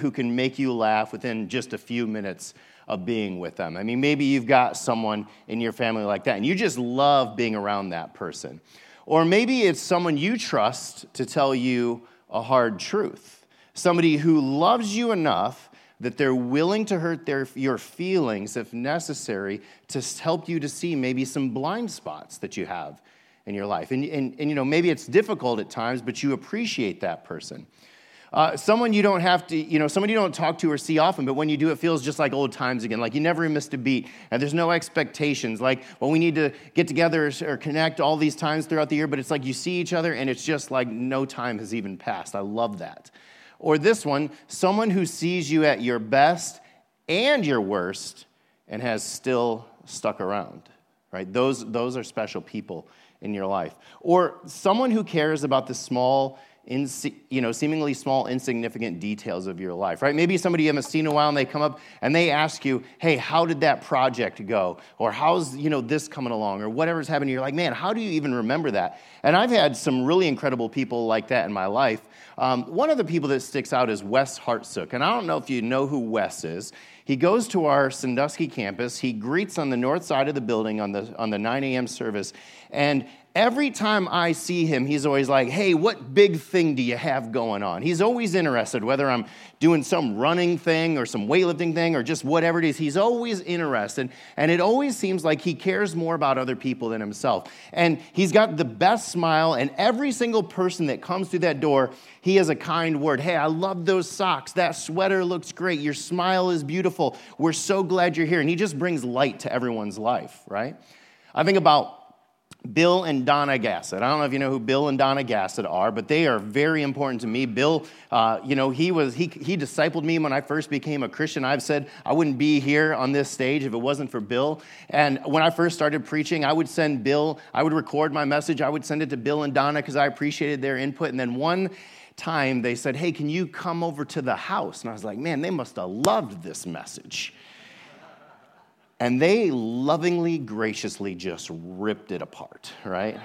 who can make you laugh within just a few minutes of being with them. I mean, maybe you've got someone in your family like that, and you just love being around that person. Or maybe it's someone you trust to tell you a hard truth, somebody who loves you enough that they're willing to hurt their, your feelings if necessary to help you to see maybe some blind spots that you have in your life. And, and, and you know, maybe it's difficult at times, but you appreciate that person. Uh, someone you don't have to, you know, someone you don't talk to or see often, but when you do, it feels just like old times again. Like you never missed a beat, and there's no expectations. Like, well, we need to get together or connect all these times throughout the year, but it's like you see each other, and it's just like no time has even passed. I love that. Or this one, someone who sees you at your best and your worst and has still stuck around, right? Those, those are special people in your life. Or someone who cares about the small, you know, seemingly small, insignificant details of your life, right? Maybe somebody you haven't seen in a while and they come up and they ask you, hey, how did that project go? Or how's, you know, this coming along? Or whatever's happening. You're like, man, how do you even remember that? And I've had some really incredible people like that in my life um, one of the people that sticks out is Wes Hartsook. And I don't know if you know who Wes is. He goes to our Sandusky campus. He greets on the north side of the building on the, on the 9 a.m. service. And every time I see him, he's always like, hey, what big thing do you have going on? He's always interested, whether I'm doing some running thing or some weightlifting thing or just whatever it is. He's always interested. And it always seems like he cares more about other people than himself. And he's got the best smile, and every single person that comes through that door, he has a kind word. Hey, I love those socks. That sweater looks great. Your smile is beautiful. We're so glad you're here. And he just brings light to everyone's life, right? I think about Bill and Donna Gassett. I don't know if you know who Bill and Donna Gassett are, but they are very important to me. Bill, uh, you know, he was he he discipled me when I first became a Christian. I've said I wouldn't be here on this stage if it wasn't for Bill. And when I first started preaching, I would send Bill. I would record my message. I would send it to Bill and Donna because I appreciated their input. And then one time they said, "Hey, can you come over to the house?" And I was like, "Man, they must have loved this message." And they lovingly, graciously just ripped it apart, right?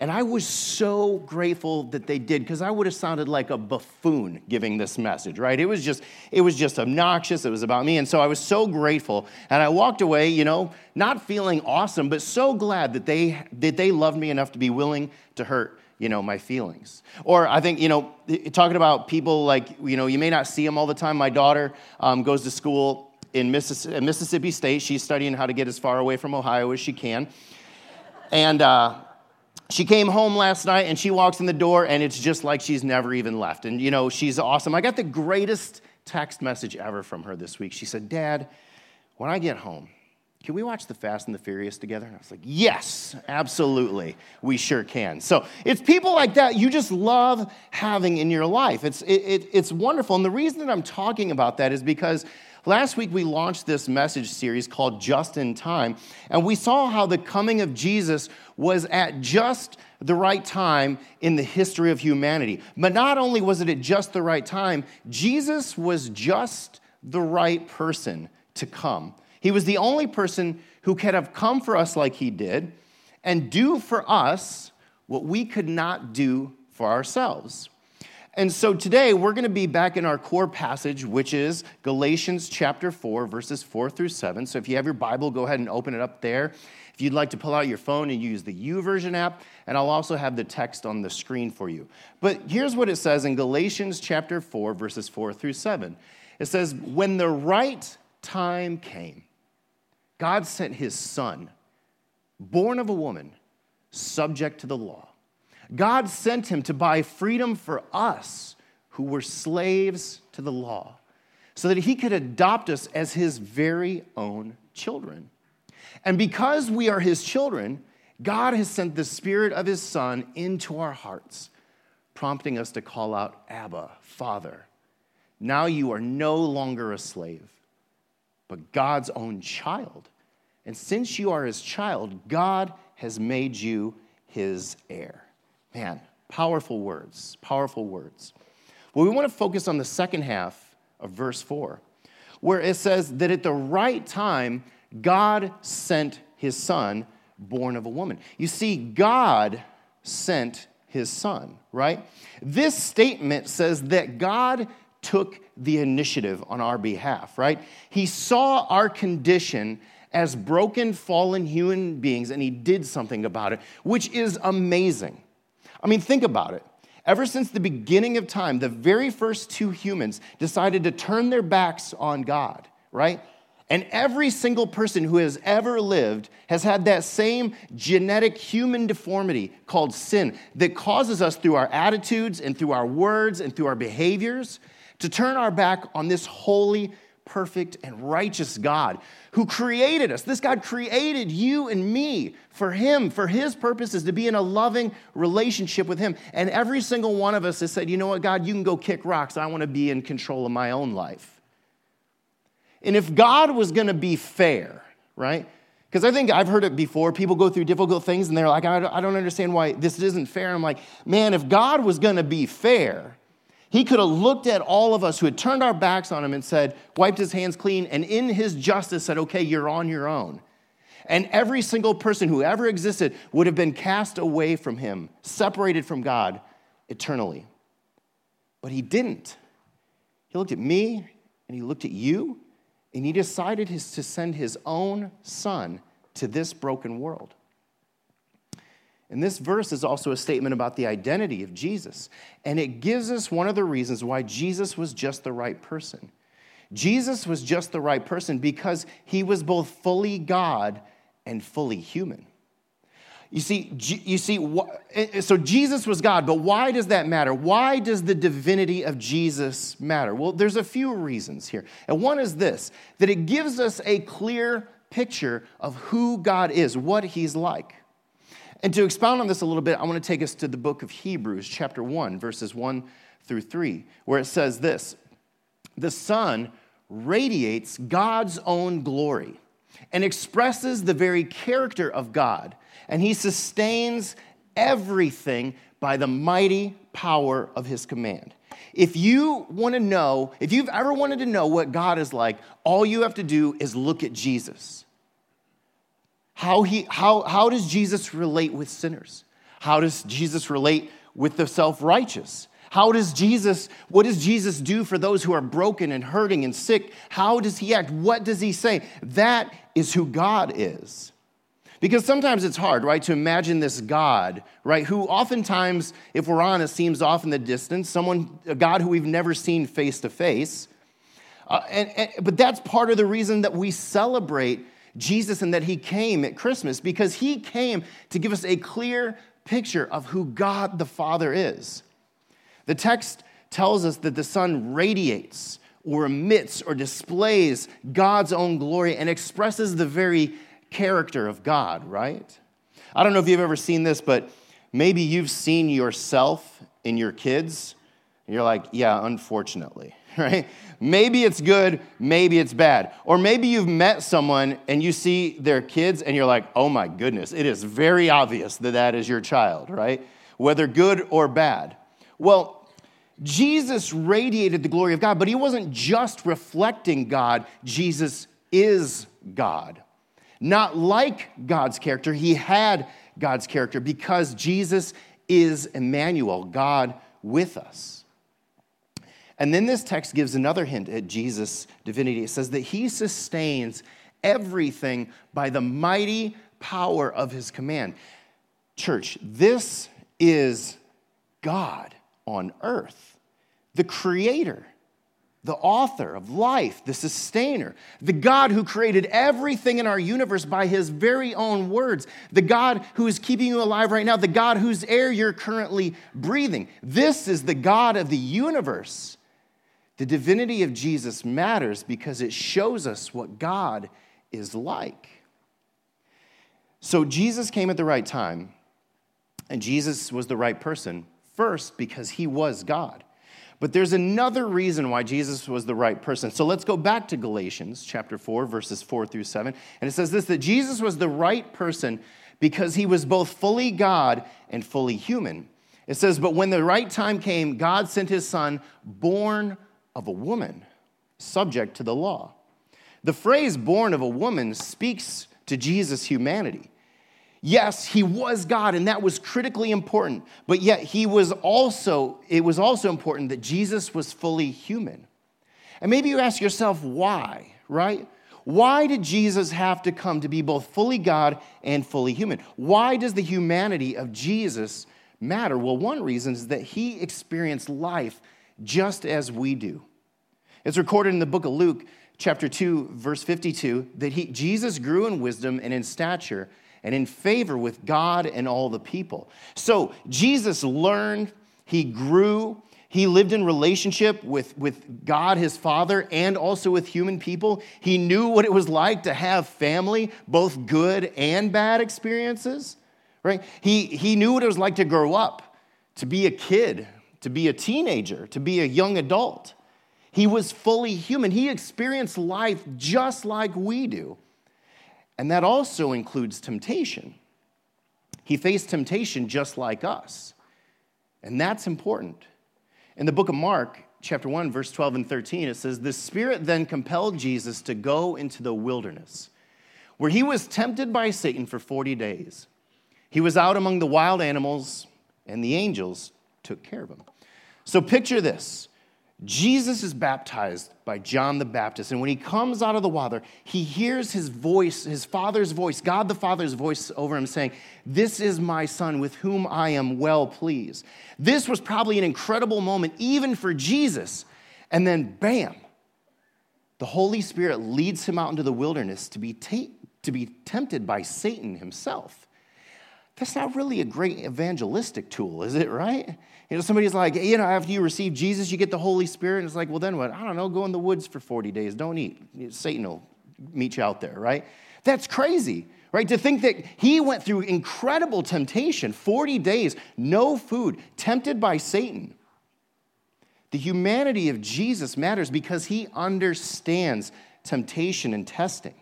And I was so grateful that they did because I would have sounded like a buffoon giving this message, right? It was just it was just obnoxious. It was about me. And so I was so grateful. And I walked away, you know, not feeling awesome, but so glad that they that they loved me enough to be willing to hurt you know my feelings or i think you know talking about people like you know you may not see them all the time my daughter um, goes to school in Mississippi State. She's studying how to get as far away from Ohio as she can. And uh, she came home last night and she walks in the door and it's just like she's never even left. And, you know, she's awesome. I got the greatest text message ever from her this week. She said, Dad, when I get home, can we watch The Fast and the Furious together? And I was like, yes, absolutely. We sure can. So it's people like that you just love having in your life. It's, it, it, it's wonderful. And the reason that I'm talking about that is because Last week, we launched this message series called Just in Time, and we saw how the coming of Jesus was at just the right time in the history of humanity. But not only was it at just the right time, Jesus was just the right person to come. He was the only person who could have come for us like he did and do for us what we could not do for ourselves. And so today we're going to be back in our core passage, which is Galatians chapter 4, verses 4 through 7. So if you have your Bible, go ahead and open it up there. If you'd like to pull out your phone and use the YouVersion app, and I'll also have the text on the screen for you. But here's what it says in Galatians chapter 4, verses 4 through 7. It says, When the right time came, God sent his son, born of a woman, subject to the law God sent him to buy freedom for us who were slaves to the law, so that he could adopt us as his very own children. And because we are his children, God has sent the Spirit of his Son into our hearts, prompting us to call out, Abba, Father. Now you are no longer a slave, but God's own child. And since you are his child, God has made you his heir. Man, powerful words, powerful words. Well, we want to focus on the second half of verse 4, where it says that at the right time, God sent his son, born of a woman. You see, God sent his son, right? This statement says that God took the initiative on our behalf, right? He saw our condition as broken, fallen human beings, and he did something about it, which is amazing. I mean, think about it. Ever since the beginning of time, the very first two humans decided to turn their backs on God, right? And every single person who has ever lived has had that same genetic human deformity called sin that causes us through our attitudes and through our words and through our behaviors to turn our back on this holy, perfect, and righteous God who created us. This God created you and me for Him, for His purposes, to be in a loving relationship with Him. And every single one of us has said, you know what, God, you can go kick rocks. I want to be in control of my own life. And if God was going to be fair, right? Because I think I've heard it before. People go through difficult things and they're like, I don't understand why this isn't fair. I'm like, man, if God was going to be fair, he could have looked at all of us who had turned our backs on him and said, wiped his hands clean, and in his justice said, okay, you're on your own. And every single person who ever existed would have been cast away from him, separated from God eternally. But he didn't. He looked at me and he looked at you, and he decided to send his own son to this broken world. And this verse is also a statement about the identity of Jesus. And it gives us one of the reasons why Jesus was just the right person. Jesus was just the right person because he was both fully God and fully human. You see, you see, eh, eh, so Jesus was God, but why does that matter? Why does the divinity of Jesus matter? Well, there's a few reasons here. And one is this that it gives us a clear picture of who God is, what he's like. And to expound on this a little bit, I want to take us to the book of Hebrews, chapter 1, verses 1 through 3, where it says this The Son radiates God's own glory and expresses the very character of God, and he sustains everything by the mighty power of his command. If you want to know, if you've ever wanted to know what God is like, all you have to do is look at Jesus. How, he, how, how does Jesus relate with sinners? How does Jesus relate with the self righteous? How does Jesus, what does Jesus do for those who are broken and hurting and sick? How does he act? What does he say? That is who God is. Because sometimes it's hard, right, to imagine this God, right, who oftentimes, if we're honest, seems off in the distance, someone, a God who we've never seen face to face. Uh, but that's part of the reason that we celebrate Jesus and that he came at Christmas because he came to give us a clear picture of who God the Father is. The text tells us that the Son radiates or emits or displays God's own glory and expresses the very character of God, right? I don't know if you've ever seen this, but maybe you've seen yourself in your kids. You're like, yeah, unfortunately, right? Maybe it's good, maybe it's bad. Or maybe you've met someone and you see their kids and you're like, oh my goodness, it is very obvious that that is your child, right? Whether good or bad. Well, Jesus radiated the glory of God, but he wasn't just reflecting God, Jesus is God. Not like God's character, he had God's character because Jesus is Emmanuel, God with us. And then this text gives another hint at Jesus' divinity. It says that he sustains everything by the mighty power of his command. Church, this is God on earth, the creator, the author of life, the sustainer, the God who created everything in our universe by his very own words, the God who is keeping you alive right now, the God whose air you're currently breathing. This is the God of the universe. The divinity of Jesus matters because it shows us what God is like. So Jesus came at the right time, and Jesus was the right person, first because he was God. But there's another reason why Jesus was the right person. So let's go back to Galatians chapter 4, verses 4 through 7. And it says this that Jesus was the right person because he was both fully God and fully human. It says, But when the right time came, God sent his son, born of a woman, subject to the law. The phrase born of a woman speaks to Jesus' humanity. Yes, he was God, and that was critically important, but yet he was also, it was also important that Jesus was fully human. And maybe you ask yourself, why, right? Why did Jesus have to come to be both fully God and fully human? Why does the humanity of Jesus matter? Well, one reason is that he experienced life just as we do. It's recorded in the book of Luke, chapter 2, verse 52, that he, Jesus grew in wisdom and in stature and in favor with God and all the people. So Jesus learned, he grew, he lived in relationship with, with God, his Father, and also with human people. He knew what it was like to have family, both good and bad experiences, right? He, he knew what it was like to grow up, to be a kid, to be a teenager, to be a young adult. He was fully human. He experienced life just like we do. And that also includes temptation. He faced temptation just like us. And that's important. In the book of Mark, chapter 1, verse 12 and 13, it says, The Spirit then compelled Jesus to go into the wilderness, where he was tempted by Satan for 40 days. He was out among the wild animals, and the angels took care of him. So picture this Jesus is baptized by John the Baptist, and when he comes out of the water, he hears his voice, his father's voice, God the Father's voice over him saying, This is my son with whom I am well pleased. This was probably an incredible moment, even for Jesus. And then, bam, the Holy Spirit leads him out into the wilderness to be, to be tempted by Satan himself. That's not really a great evangelistic tool, is it, right? You know, somebody's like, you know, after you receive Jesus, you get the Holy Spirit. And it's like, well, then what? I don't know, go in the woods for 40 days. Don't eat. Satan will meet you out there, right? That's crazy, right? To think that he went through incredible temptation 40 days, no food, tempted by Satan. The humanity of Jesus matters because he understands temptation and testing.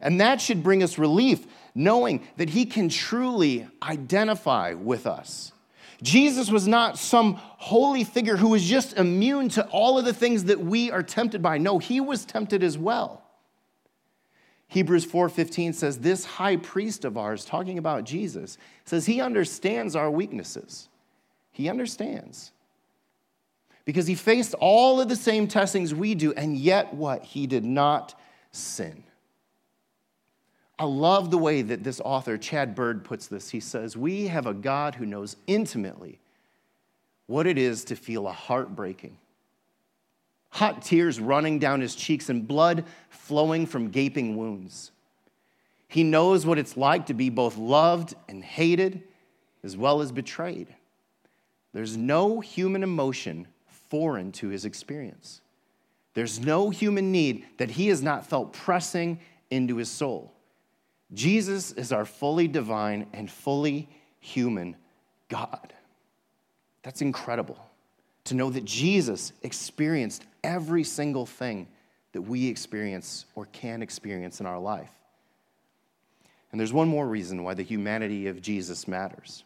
And that should bring us relief, knowing that he can truly identify with us. Jesus was not some holy figure who was just immune to all of the things that we are tempted by. No, he was tempted as well. Hebrews 4:15 says this high priest of ours talking about Jesus says he understands our weaknesses. He understands. Because he faced all of the same testings we do and yet what? He did not sin. I love the way that this author, Chad Bird, puts this. He says, We have a God who knows intimately what it is to feel a heart breaking, hot tears running down his cheeks, and blood flowing from gaping wounds. He knows what it's like to be both loved and hated, as well as betrayed. There's no human emotion foreign to his experience. There's no human need that he has not felt pressing into his soul. Jesus is our fully divine and fully human God. That's incredible to know that Jesus experienced every single thing that we experience or can experience in our life. And there's one more reason why the humanity of Jesus matters.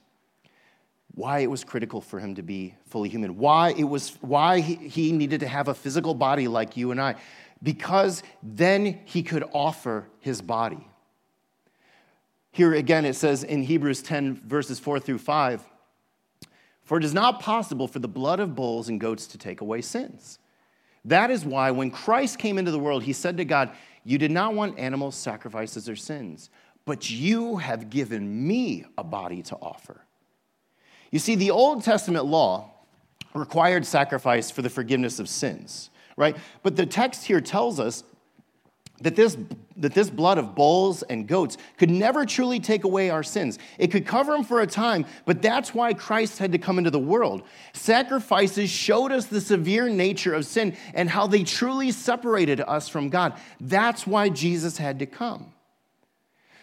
Why it was critical for him to be fully human. Why it was why he needed to have a physical body like you and I. Because then he could offer his body. Here again, it says in Hebrews 10, verses 4 through 5 For it is not possible for the blood of bulls and goats to take away sins. That is why when Christ came into the world, he said to God, You did not want animal sacrifices or sins, but you have given me a body to offer. You see, the Old Testament law required sacrifice for the forgiveness of sins, right? But the text here tells us that this, that this blood of bulls and goats could never truly take away our sins. It could cover them for a time, but that's why Christ had to come into the world. Sacrifices showed us the severe nature of sin and how they truly separated us from God. That's why Jesus had to come.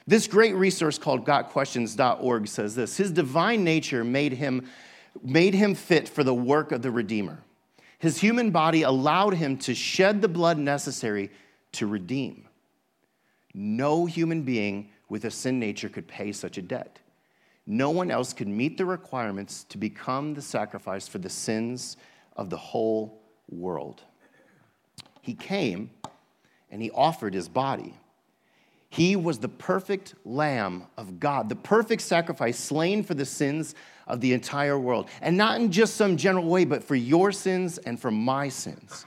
This great resource called gotquestions.org says this His divine nature made him, made him fit for the work of the Redeemer. His human body allowed him to shed the blood necessary to redeem. No human being with a sin nature could pay such a debt. No one else could meet the requirements to become the sacrifice for the sins of the whole world. He came and he offered his body. He was the perfect Lamb of God, the perfect sacrifice slain for the sins of the entire world. And not in just some general way, but for your sins and for my sins.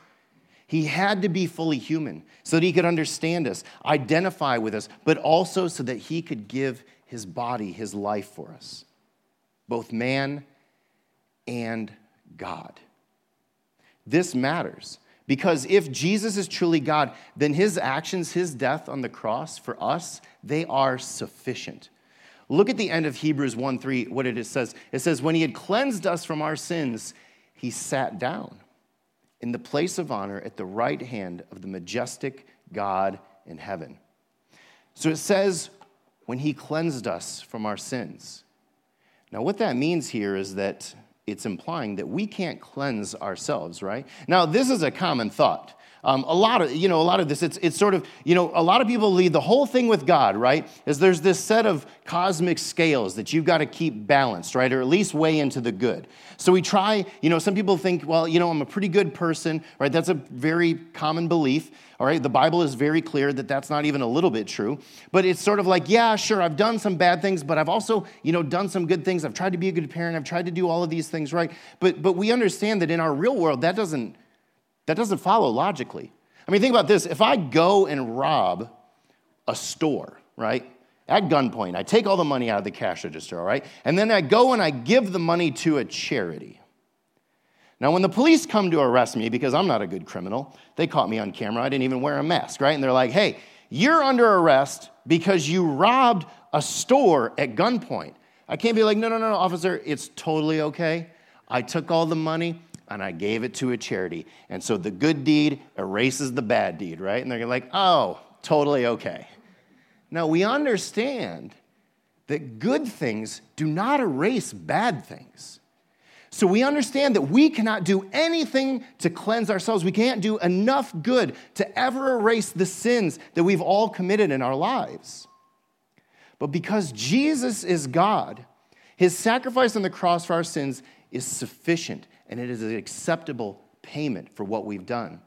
He had to be fully human so that he could understand us, identify with us, but also so that he could give his body, his life for us, both man and God. This matters because if Jesus is truly God, then his actions, his death on the cross for us, they are sufficient. Look at the end of Hebrews 1 3, what it says. It says, When he had cleansed us from our sins, he sat down in the place of honor at the right hand of the majestic God in heaven. So it says, When he cleansed us from our sins. Now, what that means here is that it's implying that we can't cleanse ourselves, right? Now, this is a common thought. Um, a lot of, you know, a lot of this, it's, it's sort of, you know, a lot of people lead the whole thing with God, right? Is there's this set of cosmic scales that you've got to keep balanced, right? Or at least weigh into the good. So we try, you know, some people think, well, you know, I'm a pretty good person, right? That's a very common belief, all right? The Bible is very clear that that's not even a little bit true. But it's sort of like, yeah, sure, I've done some bad things, but I've also, you know, done some good things. I've tried to be a good parent. I've tried to do all of these things right. But, but we understand that in our real world, that doesn't that doesn't follow logically. I mean, think about this. If I go and rob a store, right, at gunpoint, I take all the money out of the cash register, all right, and then I go and I give the money to a charity. Now, when the police come to arrest me, because I'm not a good criminal, they caught me on camera. I didn't even wear a mask, right? And they're like, hey, you're under arrest because you robbed a store at gunpoint. I can't be like, no, no, no, officer, it's totally okay. I took all the money and I gave it to a charity. And so the good deed erases the bad deed, right? And they're like, oh, totally okay. Now we understand that good things do not erase bad things. So we understand that we cannot do anything to cleanse ourselves. We can't do enough good to ever erase the sins that we've all committed in our lives. But because Jesus is God, his sacrifice on the cross for our sins is sufficient and it is an acceptable payment for what we've done.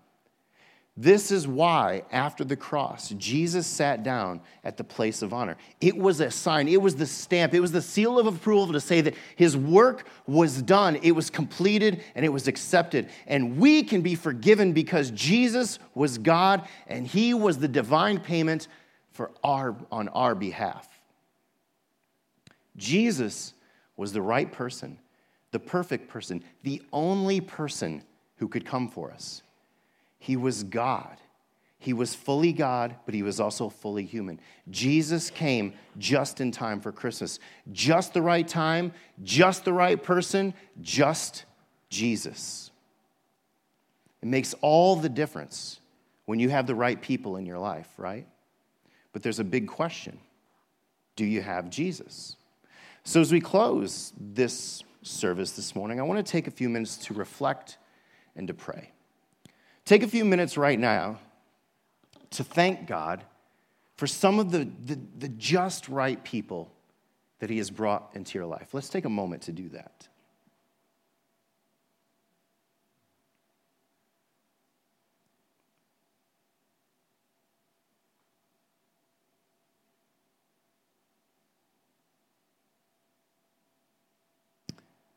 This is why, after the cross, Jesus sat down at the place of honor. It was a sign, it was the stamp, it was the seal of approval to say that his work was done, it was completed, and it was accepted. And we can be forgiven because Jesus was God and he was the divine payment for our, on our behalf. Jesus was the right person the perfect person, the only person who could come for us. He was God. He was fully God, but he was also fully human. Jesus came just in time for Christmas. Just the right time, just the right person, just Jesus. It makes all the difference when you have the right people in your life, right? But there's a big question Do you have Jesus? So, as we close this service this morning, I want to take a few minutes to reflect and to pray. Take a few minutes right now to thank God for some of the, the, the just right people that He has brought into your life. Let's take a moment to do that.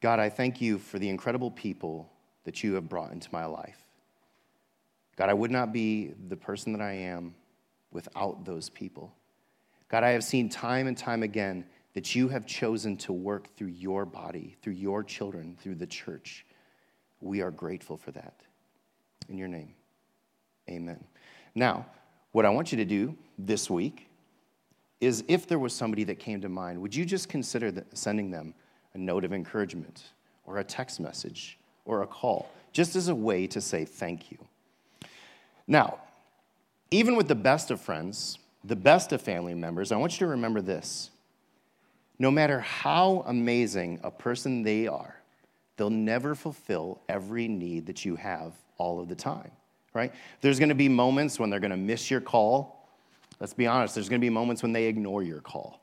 God, I thank you for the incredible people that you have brought into my life. God, I would not be the person that I am without those people. God, I have seen time and time again that you have chosen to work through your body, through your children, through the church. We are grateful for that. In your name, amen. Now, what I want you to do this week is if there was somebody that came to mind, would you just consider sending them a note of encouragement, or a text message, or a call, just as a way to say thank you. Now, even with the best of friends, the best of family members, I want you to remember this. No matter how amazing a person they are, they'll never fulfill every need that you have all of the time, right? There's gonna be moments when they're gonna miss your call. Let's be honest, there's gonna be moments when they ignore your call.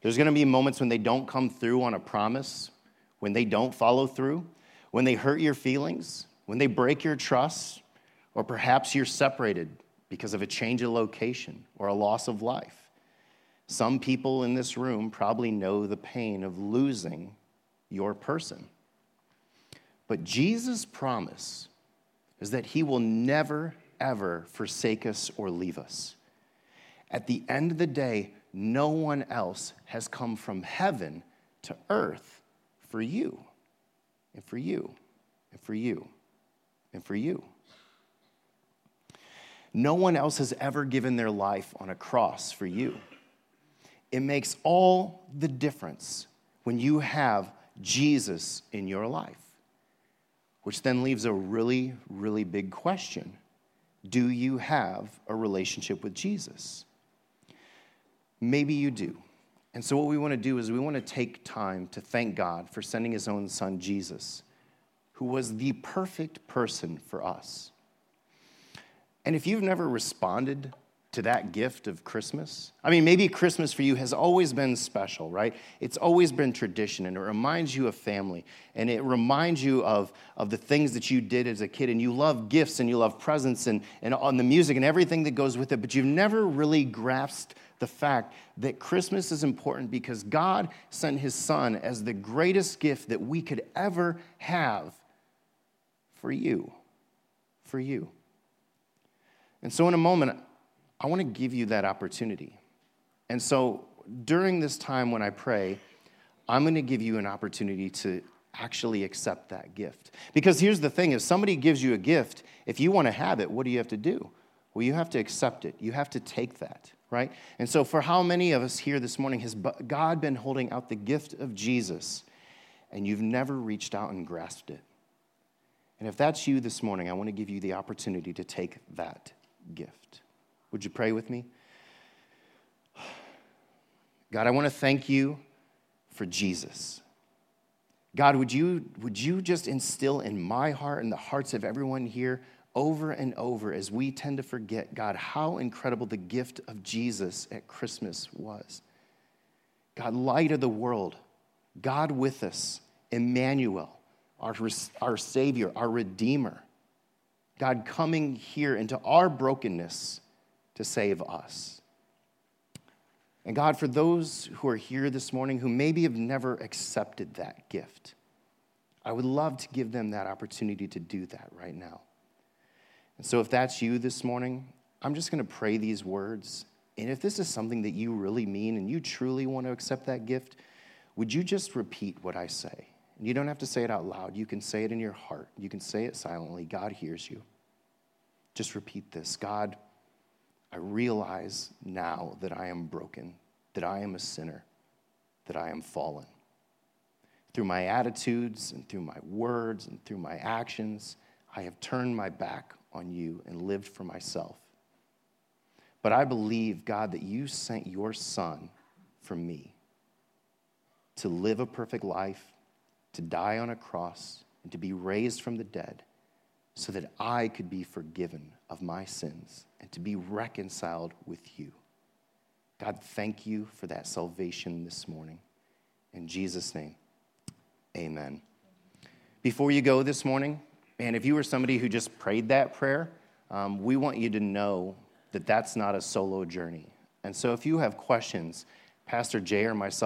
There's going to be moments when they don't come through on a promise, when they don't follow through, when they hurt your feelings, when they break your trust, or perhaps you're separated because of a change of location or a loss of life. Some people in this room probably know the pain of losing your person. But Jesus' promise is that he will never ever forsake us or leave us. At the end of the day, no one else has come from heaven to earth for you, and for you, and for you, and for you. No one else has ever given their life on a cross for you. It makes all the difference when you have Jesus in your life, which then leaves a really, really big question Do you have a relationship with Jesus? Maybe you do. And so, what we want to do is we want to take time to thank God for sending his own son, Jesus, who was the perfect person for us. And if you've never responded to that gift of Christmas, I mean, maybe Christmas for you has always been special, right? It's always been tradition, and it reminds you of family, and it reminds you of, of the things that you did as a kid, and you love gifts, and you love presents, and, and on the music, and everything that goes with it, but you've never really grasped the fact that Christmas is important because God sent his son as the greatest gift that we could ever have for you. For you. And so, in a moment, I want to give you that opportunity. And so, during this time when I pray, I'm going to give you an opportunity to actually accept that gift. Because here's the thing if somebody gives you a gift, if you want to have it, what do you have to do? Well, you have to accept it, you have to take that right? And so, for how many of us here this morning has God been holding out the gift of Jesus and you've never reached out and grasped it? And if that's you this morning, I want to give you the opportunity to take that gift. Would you pray with me? God, I want to thank you for Jesus. God, would you, would you just instill in my heart and the hearts of everyone here over and over as we tend to forget, God, how incredible the gift of Jesus at Christmas was. God, light of the world, God with us, Emmanuel, our, our Savior, our Redeemer. God coming here into our brokenness to save us. And God, for those who are here this morning who maybe have never accepted that gift, I would love to give them that opportunity to do that right now. And so, if that's you this morning, I'm just going to pray these words. And if this is something that you really mean and you truly want to accept that gift, would you just repeat what I say? And you don't have to say it out loud. You can say it in your heart. You can say it silently. God hears you. Just repeat this God, I realize now that I am broken, that I am a sinner, that I am fallen. Through my attitudes and through my words and through my actions, I have turned my back on you and lived for myself. But I believe, God, that you sent your son for me to live a perfect life, to die on a cross, and to be raised from the dead so that I could be forgiven of my sins and to be reconciled with you. God, thank you for that salvation this morning. In Jesus' name, amen. Before you go this morning, and if you were somebody who just prayed that prayer, um, we want you to know that that's not a solo journey. And so if you have questions, Pastor Jay or myself,